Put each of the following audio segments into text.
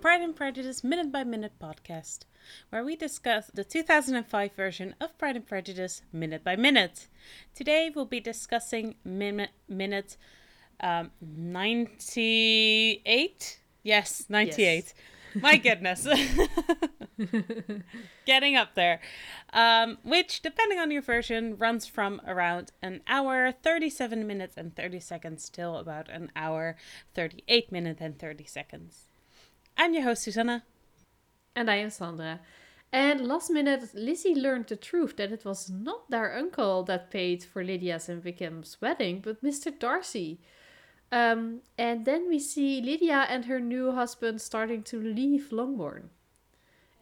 Pride and Prejudice Minute by Minute podcast, where we discuss the 2005 version of Pride and Prejudice minute by minute. Today we'll be discussing minute, minute um, 98. Yes, 98. Yes. My goodness. Getting up there. Um, which, depending on your version, runs from around an hour, 37 minutes and 30 seconds till about an hour, 38 minutes and 30 seconds. I'm your host, Susanna. And I am Sandra. And last minute, Lizzie learned the truth that it was not their uncle that paid for Lydia's and Wickham's wedding, but Mr. Darcy. Um, and then we see Lydia and her new husband starting to leave Longbourn.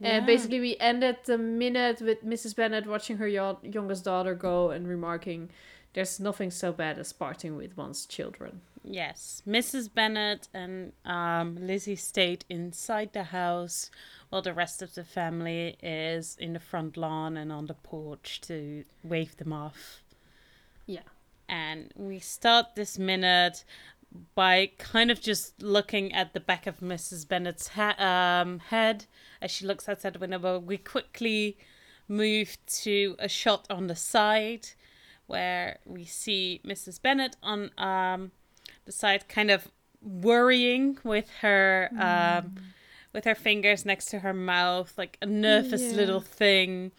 Yeah. And basically, we ended the minute with Mrs. Bennet watching her youngest daughter go and remarking, There's nothing so bad as parting with one's children. Yes, Mrs. Bennet and um, Lizzie stayed inside the house while the rest of the family is in the front lawn and on the porch to wave them off. Yeah. And we start this minute by kind of just looking at the back of Mrs. Bennet's ha- um, head as she looks outside the window. We quickly move to a shot on the side where we see Mrs. Bennet on um, the side, kind of worrying with her um, mm. with her fingers next to her mouth, like a nervous yeah. little thing,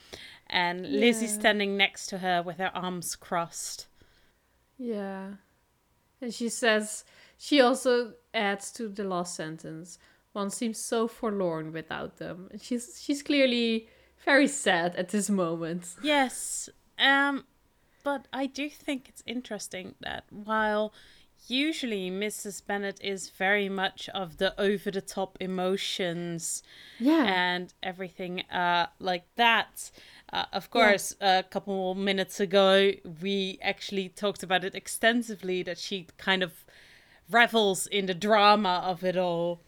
and yeah. Lizzie standing next to her with her arms crossed. Yeah. And she says, she also adds to the last sentence, one seems so forlorn without them. And she's she's clearly very sad at this moment. Yes. Um but I do think it's interesting that while usually Mrs. Bennet is very much of the over the top emotions yeah. and everything uh like that. Uh, of course, yeah. a couple minutes ago, we actually talked about it extensively that she kind of revels in the drama of it all.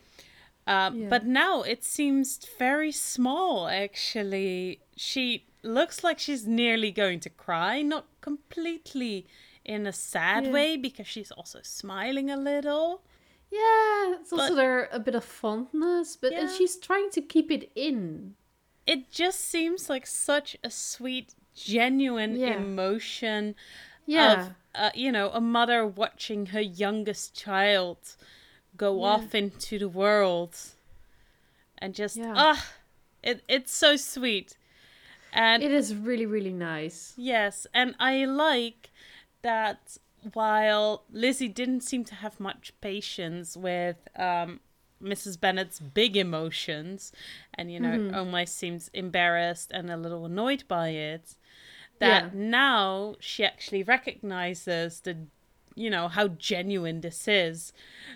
Uh, yeah. But now it seems very small, actually. She looks like she's nearly going to cry, not completely in a sad yeah. way, because she's also smiling a little. Yeah, it's also but, there a bit of fondness, but yeah. and she's trying to keep it in it just seems like such a sweet, genuine yeah. emotion. Yeah. Of, uh, you know, a mother watching her youngest child go yeah. off into the world and just ah it it's so sweet and it is really really nice yes and i like that while lizzie didn't seem to have much patience with um Mrs. Bennet's big emotions and, you know, mm-hmm. almost seems embarrassed and a little annoyed by it. That yeah. now she actually recognizes the, you know, how genuine this is.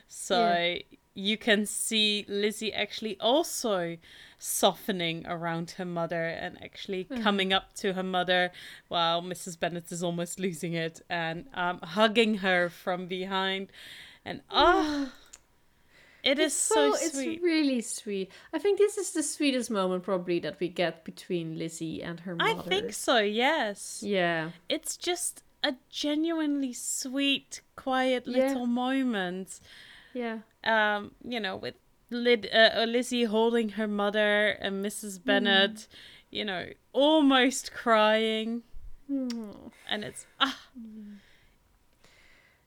So yeah. You can see Lizzie actually also softening around her mother and actually mm-hmm. coming up to her mother while Mrs. Bennet is almost losing it and um, hugging her from behind. And ah. Oh, it is so, so sweet. It's really sweet. I think this is the sweetest moment probably that we get between Lizzie and her mother. I think so, yes. Yeah. It's just a genuinely sweet, quiet little yeah. moment. Yeah. Um, you know, with Lid- uh, uh Lizzie holding her mother and Mrs. Bennet, mm. you know, almost crying. Mm. And it's ah. Mm.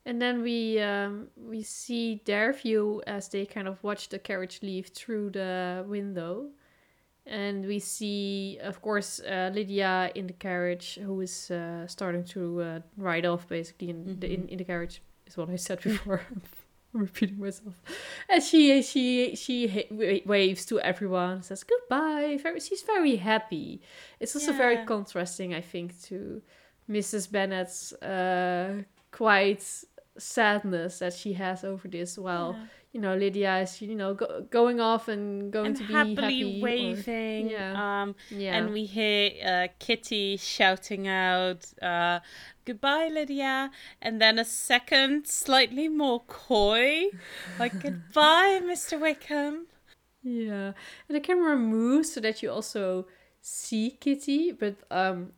And then we um, we see their view as they kind of watch the carriage leave through the window. And we see, of course, uh, Lydia in the carriage, who is uh, starting to uh, ride off, basically in, mm-hmm. the, in, mm-hmm. in the carriage, is what I said before. I'm repeating myself. And she she she waves to everyone, says goodbye. Very, she's very happy. It's also yeah. very contrasting, I think, to Mrs. Bennet's uh, quite sadness that she has over this while yeah. You know lydia is you know go- going off and going and to be happily happy waving or, yeah. um yeah. and we hear uh, kitty shouting out uh goodbye lydia. And then a second slightly more coy like goodbye mr wickham. Yeah. And the camera moves so that you also see kitty but um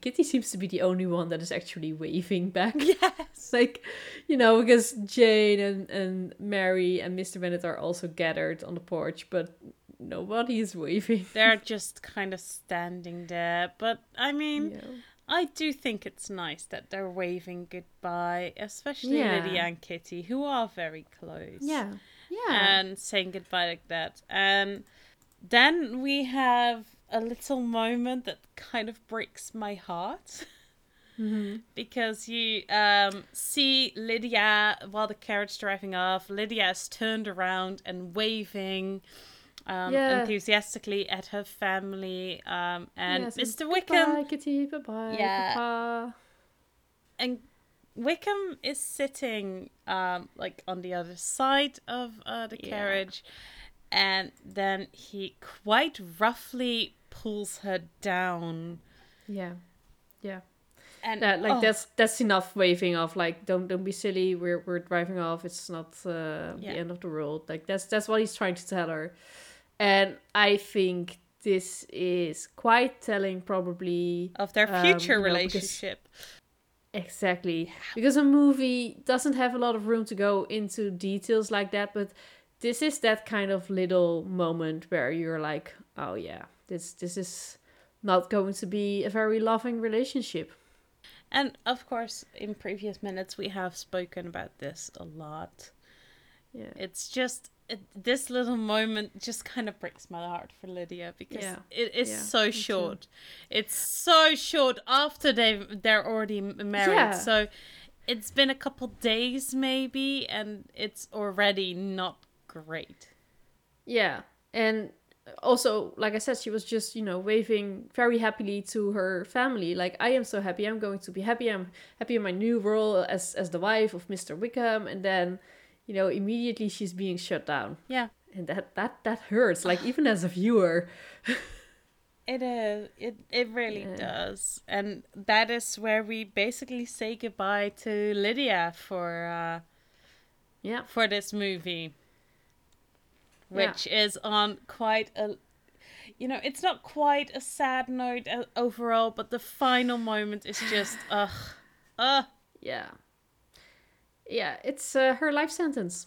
Kitty seems to be the only one that is actually waving back. Yes. like, you know, because Jane and, and Mary and Mr. Bennet are also gathered on the porch, but nobody is waving. They're just kind of standing there. But I mean, know. I do think it's nice that they're waving goodbye, especially Yeah. Lydia and Kitty, who are very close. Yeah. Yeah. And saying goodbye like that. And then we have a little moment that kind of breaks my heart. Mhm. because you um, see Lydia while the carriage driving off. Lydia is turned around and waving um, Yeah. enthusiastically at her family. Um, and Yes, Mr. Wickham Kitty. Bye bye. Yeah. Papa. and Wickham is sitting um, like on the other side of uh, the Yeah. carriage, and then he quite roughly pulls her down. Yeah. Yeah. And like oh, that's that's enough waving off. Like don't don't be silly. We're we're driving off. It's not uh, Yeah. the end of the world. Like that's that's what he's trying to tell her, and I think this is quite telling. Probably of their um, future you know, because- relationship. exactly because a movie doesn't have a lot of room to go into details like that. But this is that kind of little moment where you're like, oh yeah, this this is not going to be a very loving relationship. And of course, in previous minutes, we have spoken about this a lot. Yeah. It's just it, this little moment just kind of breaks my heart for Lydia because Yeah. it is Yeah, so too. short. It's so short after they they're already married. Yeah. So it's been a couple days maybe, and it's already not great. Yeah, and also, like I said, she was just you know waving very happily to her family. Like I am so happy. I'm going to be happy. I'm happy in my new role as as the wife of Mr. Wickham. And then, you know, immediately she's being shut down, Yeah, and that that that hurts. Like even as a viewer. it is. It it really Yeah. does, and that is where we basically say goodbye to Lydia for. uh Yeah. for this movie, Yeah. which is on quite a, you know, it's not quite a sad note uh, overall, but the final moment is just, ugh, ugh, Yeah. Yeah, it's uh, her life sentence.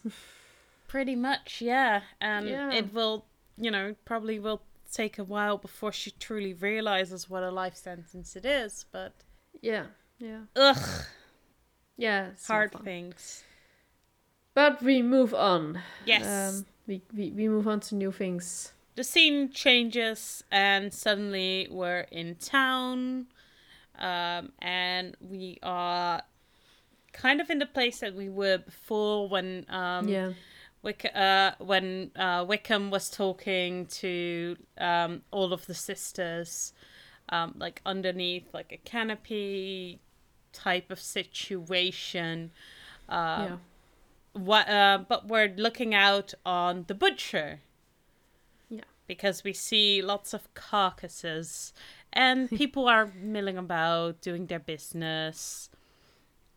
pretty much, yeah, and Yeah. it will, you know, probably will take a while before she truly realizes what a life sentence it is, but yeah. Yeah. ugh, Yeah. hard things. But we move on. Yes. Um, we, we we move on to new things. the scene changes and suddenly we're in town um, and we are kind of in the place that we were before when um, yeah. Wick- uh, when uh, Wickham was talking to um, all of the sisters um, like underneath like a canopy type of situation um, yeah. What uh, but we're looking out on the butcher. Yeah. because we see lots of carcasses and people are milling about doing their business.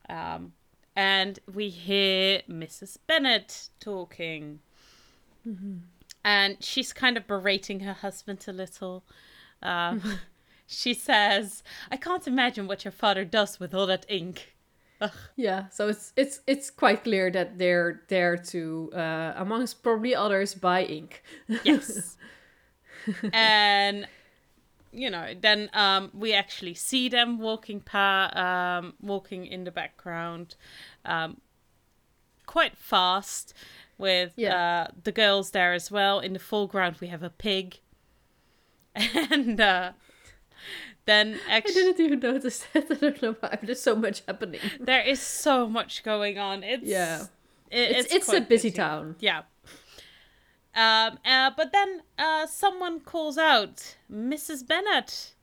Um, and we hear mrs bennet talking. And she's kind of berating her husband a little. Um, she says i can't imagine what your father does with all that ink Yeah, so it's it's it's quite clear that they're there to, uh, amongst probably others, buy ink. Yes. and you know, then um we actually see them walking pa um walking in the background um quite fast with Yeah. uh the girls there as well. In the foreground we have a pig. And uh then I didn't even notice that. I don't know why. There's so much happening. there is so much going on. It's Yeah. it- It's it's, a quite busy town. Yeah. Um, uh, but then uh, someone calls out, Mrs. Bennet.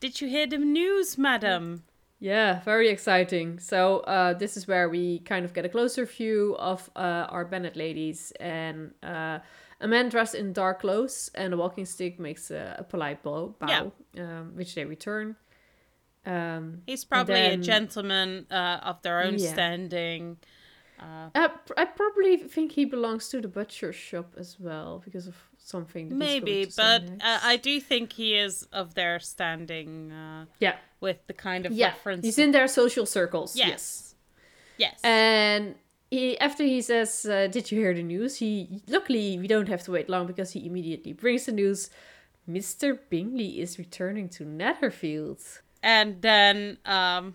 Did you hear the news, madam? Yeah, very exciting. So uh, this is where we kind of get a closer view of uh, our Bennet ladies, and uh, a man dressed in dark clothes and a walking stick makes a, a polite bow, bow um, which they return. Um, He's probably a gentleman uh, of their own Yeah. standing. Uh, Uh, pr- I probably think he belongs to the butcher shop as well because of something. that he's Maybe, going to say but uh. I do think he is of their standing uh, yeah, with the kind of yeah, reference. he's in their social circles. yes. yes. Yes. And he, after he says, uh, "Did you hear the news?" He luckily we don't have to wait long because he immediately brings the news. Mr. Bingley is returning to Netherfield. and then um,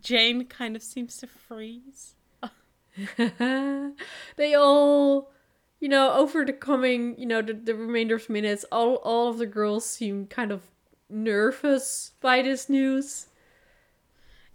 Jane kind of seems to freeze. they all, you know, over the coming, you know, the, the remainder of minutes, all all of the girls seem kind of nervous by this news.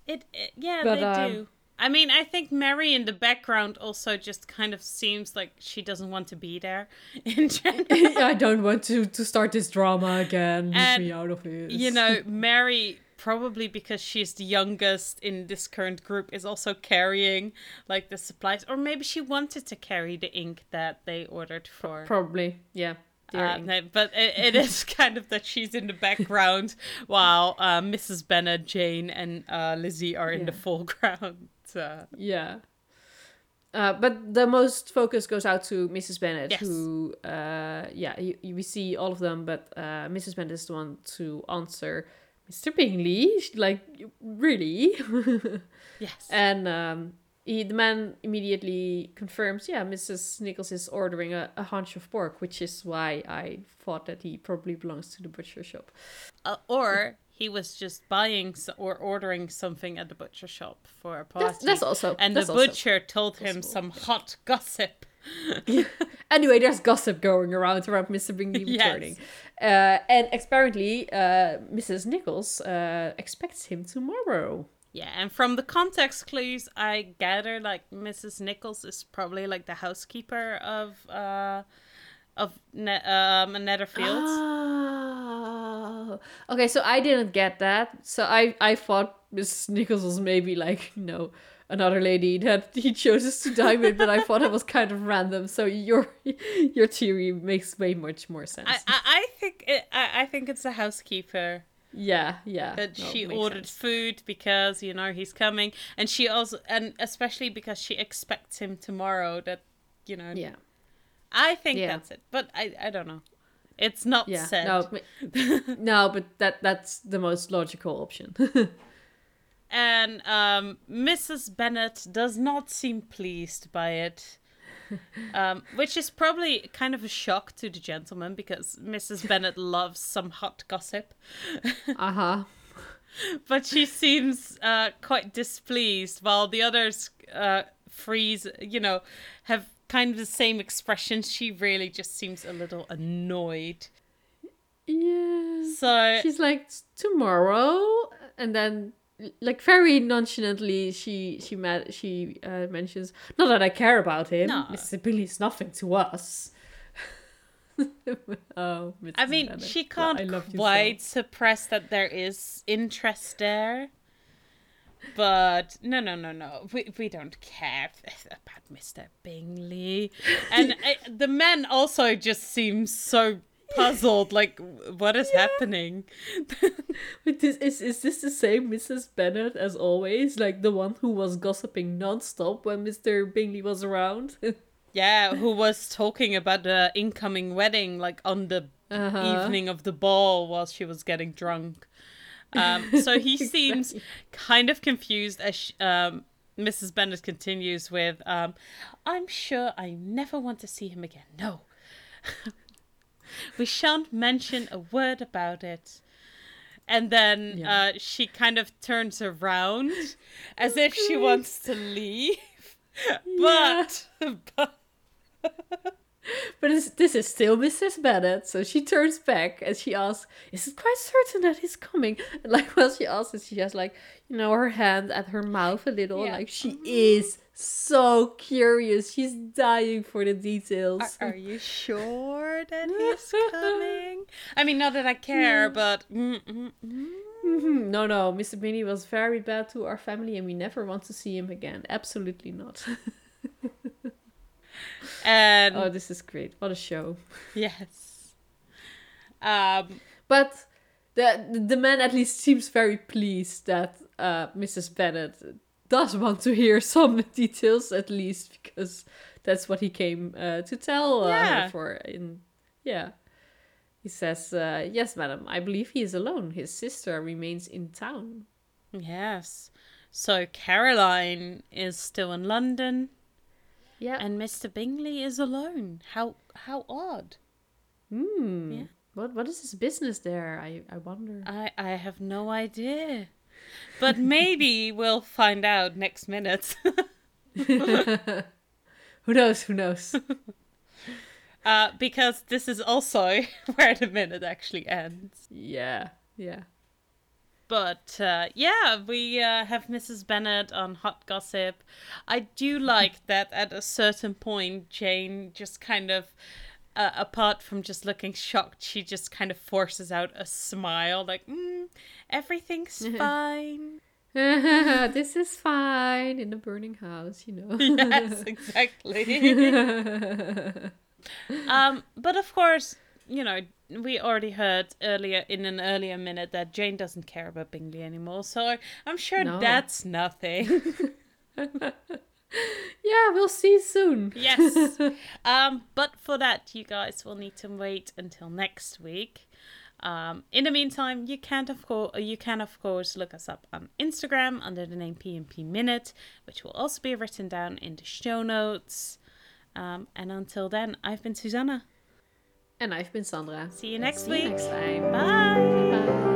It, it yeah, But, they um, do. I mean, I think Mary in the background also just kind of seems like she doesn't want to be there. I don't want to to start this drama again. Leave And, me out of it. you know, Mary probably because she's the youngest in this current group is also carrying like the supplies or maybe she wanted to carry the ink that they ordered for probably, yeah. Uh, but it, it is kind of that she's in the background while uh, Mrs. Bennet, Jane, and uh, Lizzie are in the foreground. Uh, Yeah. Uh, but the most focus goes out to Mrs. Bennet, Yes. who, uh, yeah, you, you- we see all of them, but uh, Mrs. Bennet is the one to answer Mr. Bingley. She's Like, really? yes. and um, he, the man immediately confirms, yeah, Mrs. Nichols is ordering a, a hunch of pork, which is why I thought that he probably belongs to the butcher shop. Uh, or he was just buying so- or ordering something at the butcher shop for a party. That's, that's also. and that's the butcher told him possible, some hot gossip. anyway, there's gossip going around around Mr. Bingley Yes. returning. Uh, and apparently, uh, Mrs. Nichols uh, expects him tomorrow. Yeah, and from the context clues, I gather like Mrs. Nichols is probably like the housekeeper of uh of ne- um Netherfield. Oh. Okay, so I didn't get that. So I, I thought Mrs. Nichols was maybe like, you know, another lady that he chooses to die with, but I thought it was kind of random. So your your theory makes way much more sense. I, I I think it, I I think it's a housekeeper yeah, yeah. that she ordered sense. food because you know he's coming, and she also and especially because she expects him tomorrow. That you know, Yeah. I think Yeah. that's it, but I I don't know. It's not Yeah. said. No, ma- no, but that that's the most logical option. and um, Mrs. Bennet does not seem pleased by it. Um, which is probably kind of a shock to the gentleman because Mrs. Bennet loves some hot gossip, uh-huh. but she seems uh, quite displeased while the others uh, freeze, you know, have kind of the same expression. She really just seems a little annoyed. Yeah. So She's like tomorrow, and then like very nonchalantly she she met she uh, mentions not that I care about him. No. Mr. Bingley's nothing to us. oh. I mean, Bennet. she can't love you so. suppress that there is interest there. But no, no, no, no. We, we don't care about Mr. Bingley. And uh, the men also just seem so puzzled. Like, what is happening? But this is is this the same Mrs. Bennet as always? Like the one who was gossiping nonstop when Mr. Bingley was around? yeah, who was talking about the incoming wedding, like on the Uh-huh. evening of the ball while she was getting drunk. Um, so he seems kind of confused as sh- um, Mrs. Bennet continues with, um, I'm sure I never want to see him again. No. We shan't mention a word about it. And then Yeah. uh, she kind of turns around as if she wants to leave. But, but But this, this is still Mrs. Bennet, so she turns back and she asks, "Is it quite certain that he's coming?" And like while she asks she has like you know her hand at her mouth a little, Yeah. like she is so curious. She's dying for the details. Are, are you sure that he's coming? I mean, not that I care, but mm, mm, mm. Mhm. No, no, Mr. Bingley was very bad to our family, and we never want to see him again. Absolutely not. and oh, this is great! What a show. yes, um, But the the man at least seems very pleased that uh, Mrs. Bennet does want to hear some details at least because that's what he came uh, to tell uh, Yeah. for. In yeah. He says, uh, Yes, madam, I believe he is alone. His sister remains in town. Yes. So Caroline is still in London. Yeah. And Mr. Bingley is alone. How how odd. Hmm. Yeah. What what is his business there? I, I wonder. I I have no idea. But maybe we'll find out next minute. who knows? Who knows? uh, because this is also where the minute actually ends. yeah. Yeah. But uh, yeah, we uh, have Mrs. Bennet on Hot Gossip. I do like that at a certain point, Jane just kind of, uh, apart from just looking shocked, she just kind of forces out a smile, like, mm, everything's fine. this is fine in a burning house, you know. yes, exactly. um, but of course, you know, we already heard earlier in an earlier minute that Jane doesn't care about Bingley anymore, so I'm sure No. that's nothing. yeah, we'll see soon. yes. Um, but for that, you guys will need to wait until next week. Um, in the meantime, you can of course you can of course look us up on Instagram under the name PNP Minute, which will also be written down in the show notes. Um, and until then, I've been Susanna. And I've been Sandra. See you next See you week. next time. Bye. Bye.